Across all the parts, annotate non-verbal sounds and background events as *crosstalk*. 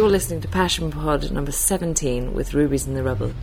You're listening to Passion Pod number 17 with Rubies in the Rubble.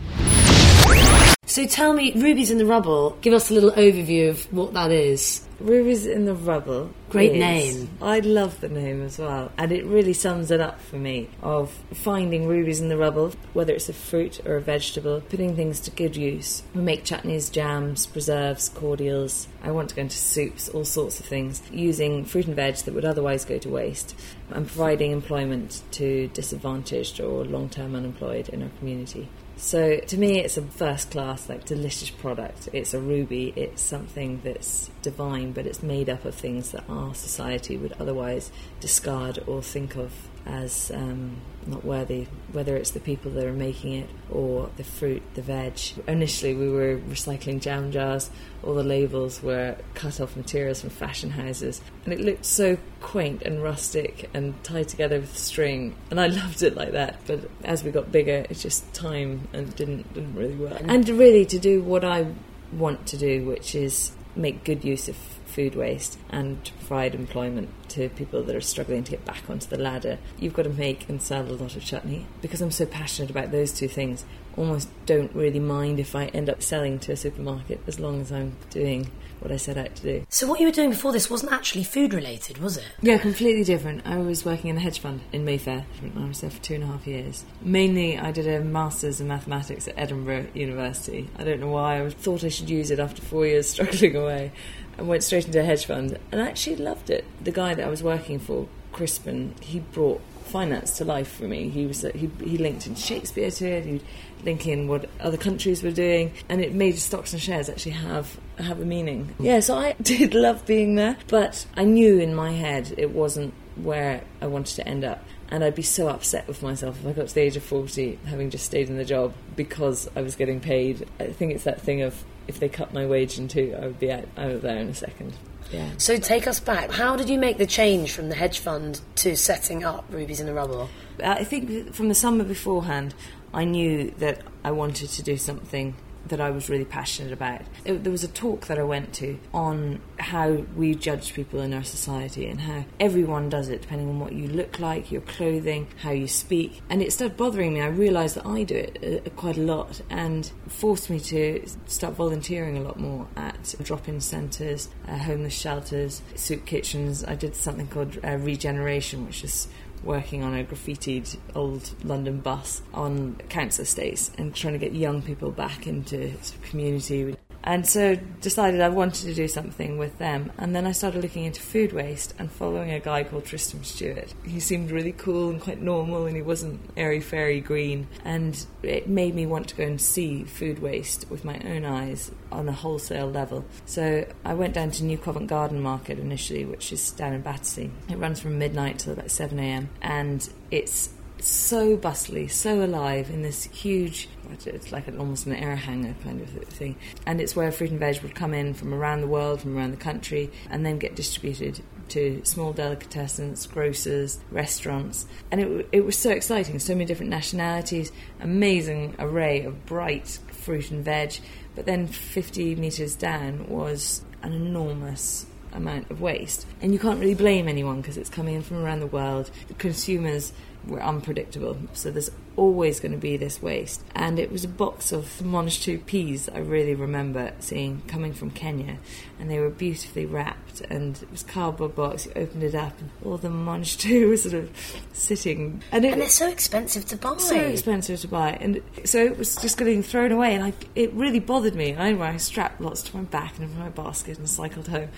So tell me, Rubies in the Rubble, give us a little overview of what that is. Rubies in the Rubble. Great is- name. I love the name as well. And it really sums it up for me of finding rubies in the rubble, whether it's a fruit or a vegetable, putting things to good use. We make chutneys, jams, preserves, cordials. I want to go into soups, all sorts of things, using fruit and veg that would otherwise go to waste and providing employment to disadvantaged or long term unemployed in our community. So to me, it's a first class, like delicious product. It's a ruby. It's something that's divine, but it's made up of things that our society would otherwise discard or think of as um, not worthy. Whether it's the people that are making it or the fruit, the veg. Initially, we were recycling jam jars. All the labels were cut off materials from fashion houses, and it looked so quaint and rustic and tied together with string. And I *laughs* loved it like that. But as we got bigger, it's just time and didn't didn't really work. And really, to do what I want to do, which is make good use of food waste and to provide employment to people that are struggling to get back onto the ladder. You've got to make and sell a lot of chutney. Because I'm so passionate about those two things, almost don't really mind if I end up selling to a supermarket as long as I'm doing what I set out to do. So what you were doing before this wasn't actually food related, was it? Yeah, completely different. I was working in a hedge fund in Mayfair. I was there for two and a half years. Mainly, I did a master's in mathematics at Edinburgh University. I don't know why. I thought I should use it after four years *laughs* struggling away. I went straight into a hedge fund and I actually loved it. The guy that I was working for, Crispin, he brought finance to life for me. He was he, he linked in Shakespeare to it. He'd link in what other countries were doing, and it made stocks and shares actually have have a meaning. Yeah, so I *laughs* did love being there, but I knew in my head it wasn't where I wanted to end up. And I'd be so upset with myself if I got to the age of 40 having just stayed in the job because I was getting paid. I think it's that thing of if they cut my wage in two, I would be out, out of there in a second. Yeah. So take us back. How did you make the change from the hedge fund to setting up Rubies in the Rubble? Uh, I think from the summer beforehand, I knew that I wanted to do something that I was really passionate about. It, there was a talk that I went to on how we judge people in our society and how everyone does it depending on what you look like, your clothing, how you speak. And it started bothering me. I realised that I do it uh, quite a lot and forced me to start volunteering a lot more at drop in centres, uh, homeless shelters, soup kitchens. I did something called uh, Regeneration, which is working on a graffitied old London bus on council estates and trying to get young people back into community. And so decided I wanted to do something with them. And then I started looking into food waste and following a guy called Tristram Stuart. He seemed really cool and quite normal and he wasn't airy fairy green. And it made me want to go and see food waste with my own eyes on a wholesale level. So I went down to New Covent Garden Market initially, which is down in Battersea. It runs from midnight till about 7 a.m. and it's so bustly, so alive in this huge, it's like an, almost an air hangar kind of thing. And it's where fruit and veg would come in from around the world, from around the country, and then get distributed to small delicatessens, grocers, restaurants. And it, it was so exciting, so many different nationalities, amazing array of bright fruit and veg. But then 50 metres down was an enormous amount of waste. And you can't really blame anyone because it's coming in from around the world. The consumers were unpredictable, so there's always going to be this waste. And it was a box of Monash peas I really remember seeing coming from Kenya, and they were beautifully wrapped. And it was cardboard box. You opened it up, and all the Monash *laughs* was sort of sitting. And, it, and they're so expensive to buy. So expensive to buy, and so it was just getting thrown away. And I, it really bothered me. I, I strapped lots to my back and into my basket and cycled home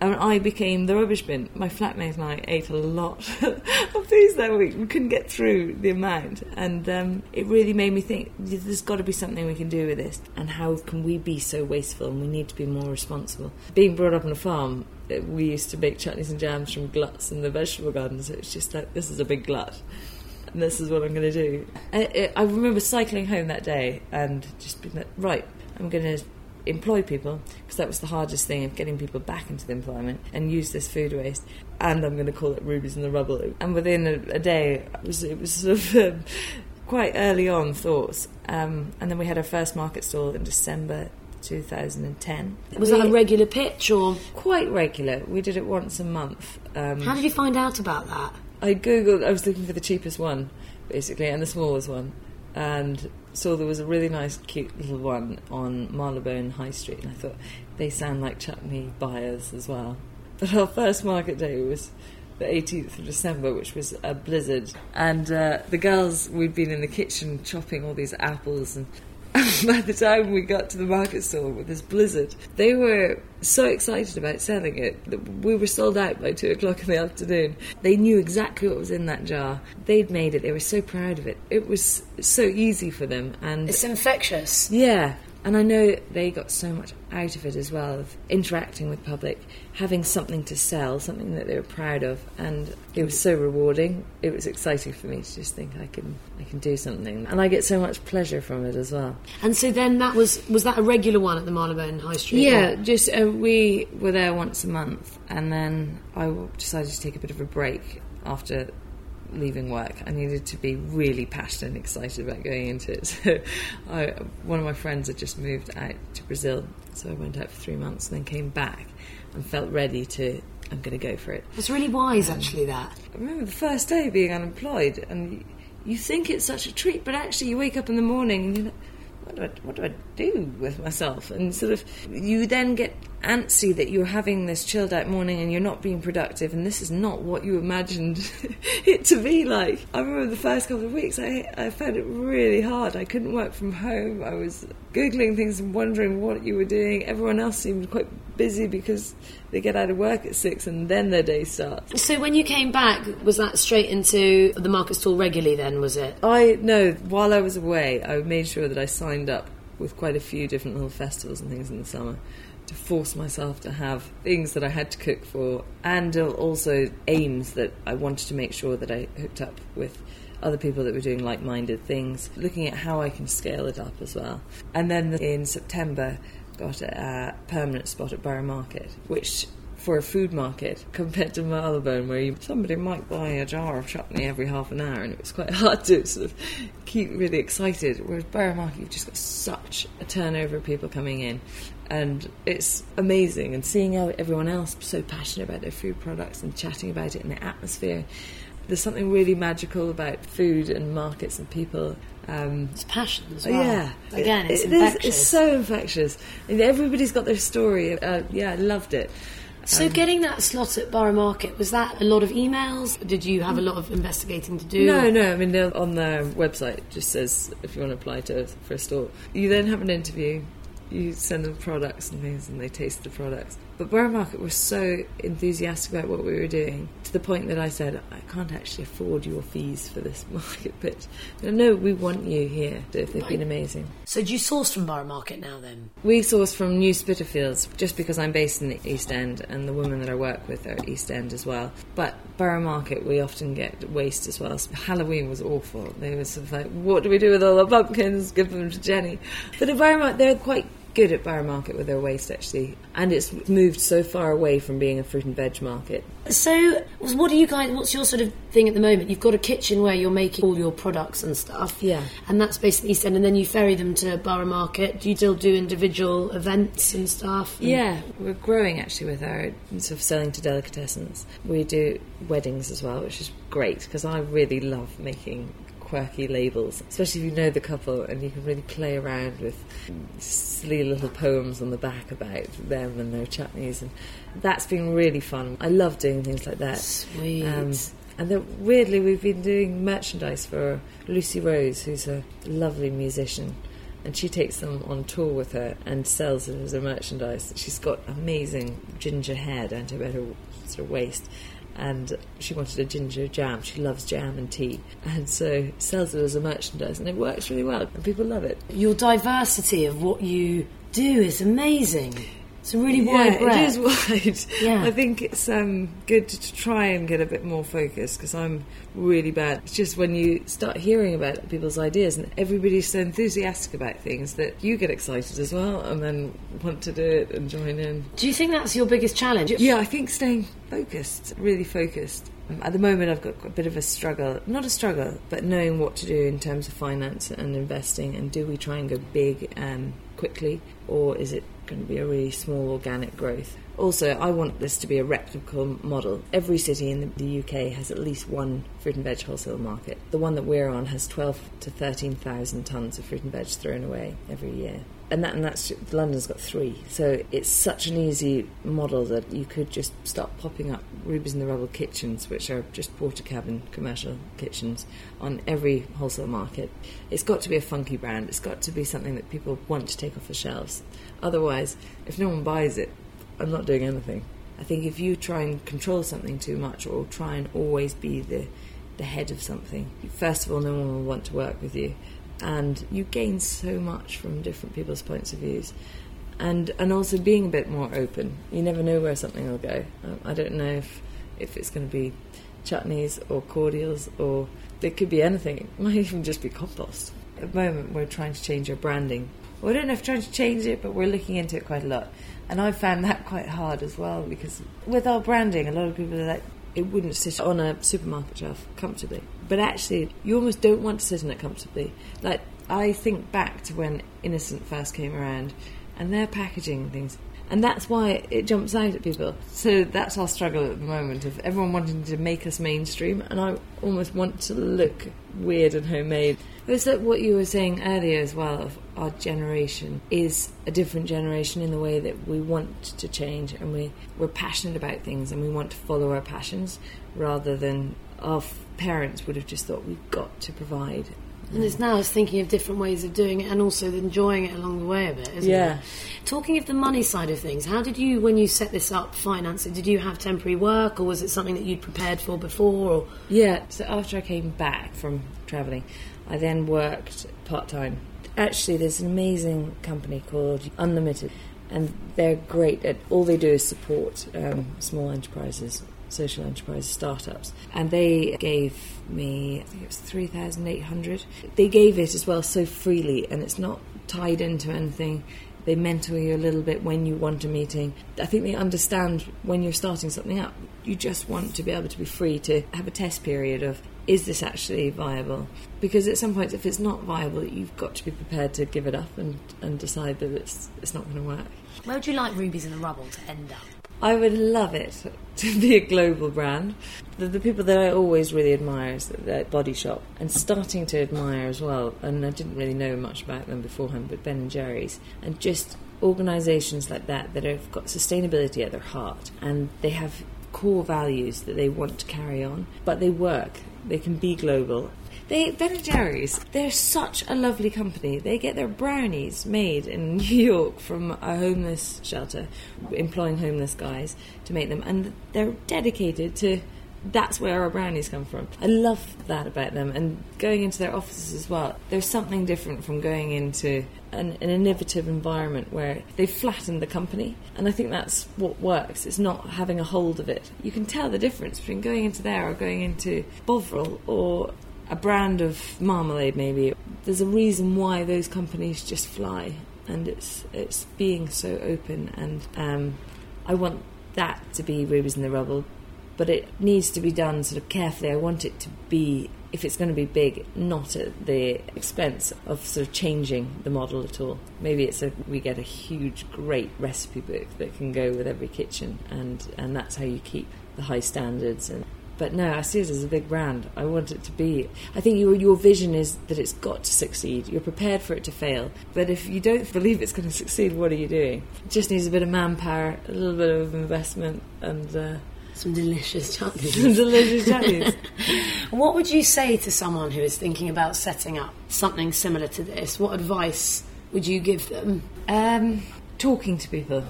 and I became the rubbish bin. My flatmate and I ate a lot *laughs* of these that week. We couldn't get through the amount, and um, it really made me think: there's got to be something we can do with this, and how can we be so wasteful? And we need to be more responsible. Being brought up on a farm, uh, we used to make chutneys and jams from gluts in the vegetable garden, so it's just like this is a big glut. And this is what I'm going to do. I remember cycling home that day and just being like, right, I'm going to employ people because that was the hardest thing of getting people back into the employment and use this food waste. And I'm going to call it rubies in the rubble. And within a, a day, it was, it was sort of *laughs* um, quite early on thoughts. Um, and then we had our first market stall in December 2010. Was that a regular pitch or quite regular? We did it once a month. Um, How did you find out about that? I googled. I was looking for the cheapest one, basically, and the smallest one, and so there was a really nice, cute little one on Marylebone High Street, and I thought they sound like chutney buyers as well. *laughs* But our first market day was the 18th of December, which was a blizzard, and uh, the girls we'd been in the kitchen chopping all these apples and. *laughs* By the time we got to the market stall with this blizzard, they were so excited about selling it that we were sold out by two o'clock in the afternoon. They knew exactly what was in that jar. They'd made it. They were so proud of it. It was so easy for them, and It's infectious. yeah, and I know they got so much out of it as well, of interacting with public, having something to sell, something that they were proud of, and it was so rewarding. It was exciting for me to just think I can I can do something, and I get so much pleasure from it as well. And so then that was was that a regular one at the Marylebone High Street? Yeah, Or- just uh, we were there once a month, and then I decided to take a bit of a break after leaving work. I needed to be really passionate and excited about going into it. *laughs* So, I, one of my friends had just moved out to Brazil, so I went out for three months and then came back and felt ready to. I'm going to go for it. It's really wise, actually. That I remember the first day being unemployed, and you, you think it's such a treat, but actually you wake up in the morning and you're like, what do I, what do I do with myself? And sort of, you then get antsy that you're having this chilled out morning and you're not being productive, and this is not what you imagined *laughs* it to be like. I remember the first couple of weeks, I, I found it really hard. I couldn't work from home. I was googling things and wondering what you were doing. Everyone else seemed quite busy because they get out of work at six and then their day starts. So when you came back, was that straight into the market stall regularly? Then was it? I know while I was away, I made sure that I signed up with quite a few different little festivals and things in the summer to force myself to have things that I had to cook for and also aims that I wanted to make sure that I hooked up with other people that were doing like minded things, looking at how I can scale it up as well. And then in September, got a permanent spot at Borough Market, which for a food market *laughs* compared to Marylebone, where you, somebody might buy a jar of chutney every half an hour, and it was quite *laughs* hard to sort of keep really excited. Whereas Borough Market, you've just got such a turnover of people coming in, and it's amazing. And seeing how everyone else so passionate about their food products and chatting about it in the atmosphere. There's something really magical about food and markets and people. Um, It's passion as Oh, well. yeah. Again, it's It is- infectious. it's so infectious. And everybody's got their story. Uh, yeah, I loved it. So getting that slot at Borough Market was that a lot of emails? Did you have a lot of investigating to do? No, no. I mean, on their website it just says if you want to apply to for a store. You then have an interview. You send them products and things, and they taste the products. But Borough Market was so enthusiastic about what we were doing to the point that I said, I can't actually afford your fees for this *laughs* market pitch. No, we want you here. They've been amazing. So do you source from Borough Market now then? We source from New Spitalfields just because I'm based in the East End and the women that I work with are East End as well. But Borough Market, we often get waste as well. So Halloween was awful. They were sort of like, what do we do with all the pumpkins? Give them to Jenny. But at Borough Market, they're quite good at Borough Market with their waste actually. And it's moved so far away from being a fruit and veg market. So what do you guys? What's your sort of thing at the moment? You've got a kitchen where you're making all your products and stuff. Yeah. And that's based in the East End, and then you ferry them to Borough Market. Do you still do individual events and stuff? And- Yeah, we're growing actually with our sort of selling to delicatessens. We do weddings as well, which is great because I really love making quirky labels, especially if you know the couple and you can really play around with silly little poems on the back about them and their chutneys, and that's been really fun. I love doing things like that. Sweet. Um, and then weirdly, we've been doing merchandise for Lucy Rose, who's a lovely musician. And she takes them on tour with her and sells it as a merchandise. She's got amazing ginger hair down to about her sort of waist. And she wanted a ginger jam. She loves jam and tea. And so sells it as a merchandise. And it works really well. And people love it. Your diversity of what you do is amazing. It's a really wide yeah, it is wide. Yeah. I think it's um, good to, try and get a bit more focused because I'm really bad. It's just when you start hearing about people's ideas and everybody's so enthusiastic about things that you get excited as well and then want to do it and join in. Do you think that's your biggest challenge? Yeah, I think staying focused, really focused. At the moment, I've got a bit of a struggle. Not a struggle, but knowing what to do in terms of finance and investing. And do we try and go big um, quickly, or is it going to be a really small organic growth. Also, I want this to be a replicable model. Every city in the UK has at least one fruit and veg wholesale market. The one that we're on has 12 to 13,000 tonnes of fruit and veg thrown away every year. And that and that's London's got three, so it's such an easy model that you could just start popping up Rubies in the Rubble kitchens, which are just porter Portakabin commercial kitchens, on every wholesale market. It's got to be a funky brand. It's got to be something that people want to take off the shelves. Otherwise, if no one buys it, I'm not doing anything. I think if you try and control something too much or try and always be the, the head of something, first of all, no one will want to work with you. And you gain so much from different people's points of views. And, and also being a bit more open. You never know where something will go. Um, I don't know if, if it's going to be chutneys or cordials or it could be anything. It might *laughs* even just be compost. At the moment, we're trying to change our branding. I don't know if trying to change it, but we're looking into it quite a lot. And I found that quite hard as well because with our branding, a lot of people are like, it wouldn't sit on a supermarket shelf comfortably. But actually, you almost don't want to sit in it comfortably. Like, I think back to when Innocent first came around and their packaging things. And that's why it jumps out at people. So that's our struggle at the moment of everyone wanting to make us mainstream, and I almost want to look weird and homemade. It's like what you were saying earlier as well of our generation is a different generation in the way that we want to change and we, we're passionate about things and we want to follow our passions rather than our parents would have just thought we've got to provide and it's now it's thinking of different ways of doing it and also enjoying it along the way of it, isn't it? Yeah. it? Talking of the money side of things, how did you, when you set this up, finance it? Did you have temporary work or was it something that you'd prepared for before? Or Yeah, so after I came back from travelling, I then worked part time. Actually, there's an amazing company called Unlimited, and they're great at all they do is support um, small enterprises, social enterprise startups. And they gave me, I think it was 3,800. They gave it as well so freely, and it's not tied into anything. They mentor you a little bit when you want a meeting. I think they understand when you're starting something up. You just want to be able to be free to have a test period of is this actually viable? Because at some point, if it's not viable, you've got to be prepared to give it up and, and decide that it's it's not going to work. where would you like Rubies in the Rubble to end up? I would love it *laughs* to be a global brand. The, the people that I always really admire is the Body Shop, and starting to admire as well. And I didn't really know much about them beforehand, but Ben and Jerry's, and just organisations like that that have got sustainability at their heart, and they have core values that they want to carry on, but they work. They can be global. They Ben and Jerry's. They're such a lovely company. They get their brownies made in *laughs* New York from a homeless shelter, employing homeless guys to make them, and they're dedicated to. That's where our brownies come from. I love that about them, and going into their offices as well. There's something different from going into an, an innovative environment where they've flattened the company, and I think that's what works. It's not having a hold of it. You can tell the difference between going into there or going into Bovril or a brand of marmalade maybe. There's a reason why those companies just fly and it's it's being so open and um, I want that to be Rubies in the Rubble but it needs to be done sort of carefully. I want it to be if it's going to be big not at the expense of sort of changing the model at all. Maybe it's a we get a huge great recipe book that can go with every kitchen and and that's how you keep the high standards and but no, I see it as a big brand. I want it to be. I think your your vision is that it's got to succeed. You're prepared for it to fail. But if you don't believe it's going *laughs* to succeed, what are you doing? It just needs a bit of manpower, a little bit of investment, and uh, Some delicious chutneys. *laughs* some delicious chutneys. *laughs* what would you say to someone who is thinking about setting up something similar to this? What advice would you give them? Um, talking to people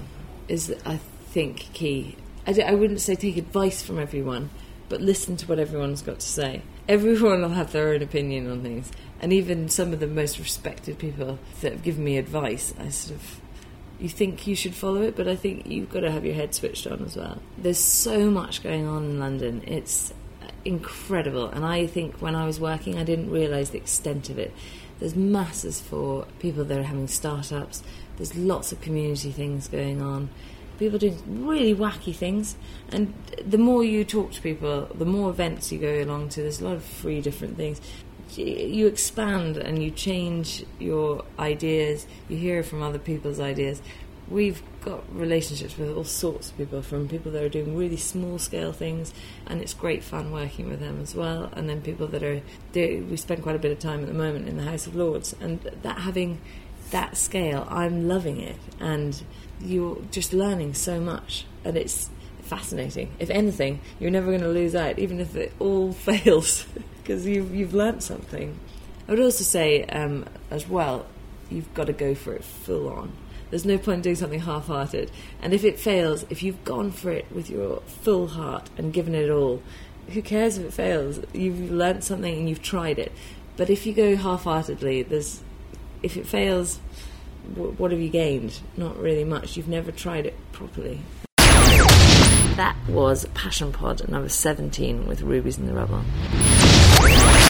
is, I think, key. I, d- I wouldn't say take advice from everyone, but listen to what everyone's got to say. Everyone will have their own opinion on things, and even some of the most respected people that have given me advice, I sort of. You think you should follow it, but I think you've got to have your head switched on as well. There's so much going on in London. It's incredible. And I think when I was working, I didn't realise the extent of it. There's masses for people that are having startups. There's lots of community things going on. People doing really wacky things. And the more you talk to people, the more events you go along to. There's a lot of free different things. You expand and you change your ideas. You hear from other people's ideas. we've got relationships with all sorts of people, from people that are doing really small scale things, and it's great fun working with them as well. And then people that are, we spend quite a bit of time at the moment in the House of Lords, and that having that scale, I'm loving it, and you're just learning so much, and it's fascinating. If anything, you're never going to lose out, even if it all *laughs* fails, because you've you've learnt something. I would also say um, as well, you've got to go for it full on. There's no point doing something half-hearted. And if it fails, if you've gone for it with your full heart and given it all, who cares if it fails? You've learnt something and you've tried it. But if you go half-heartedly, there's if it fails, what have you gained? Not really much. You've never tried it properly. That was Passion Pod number 17 with Rubies in the Rubble.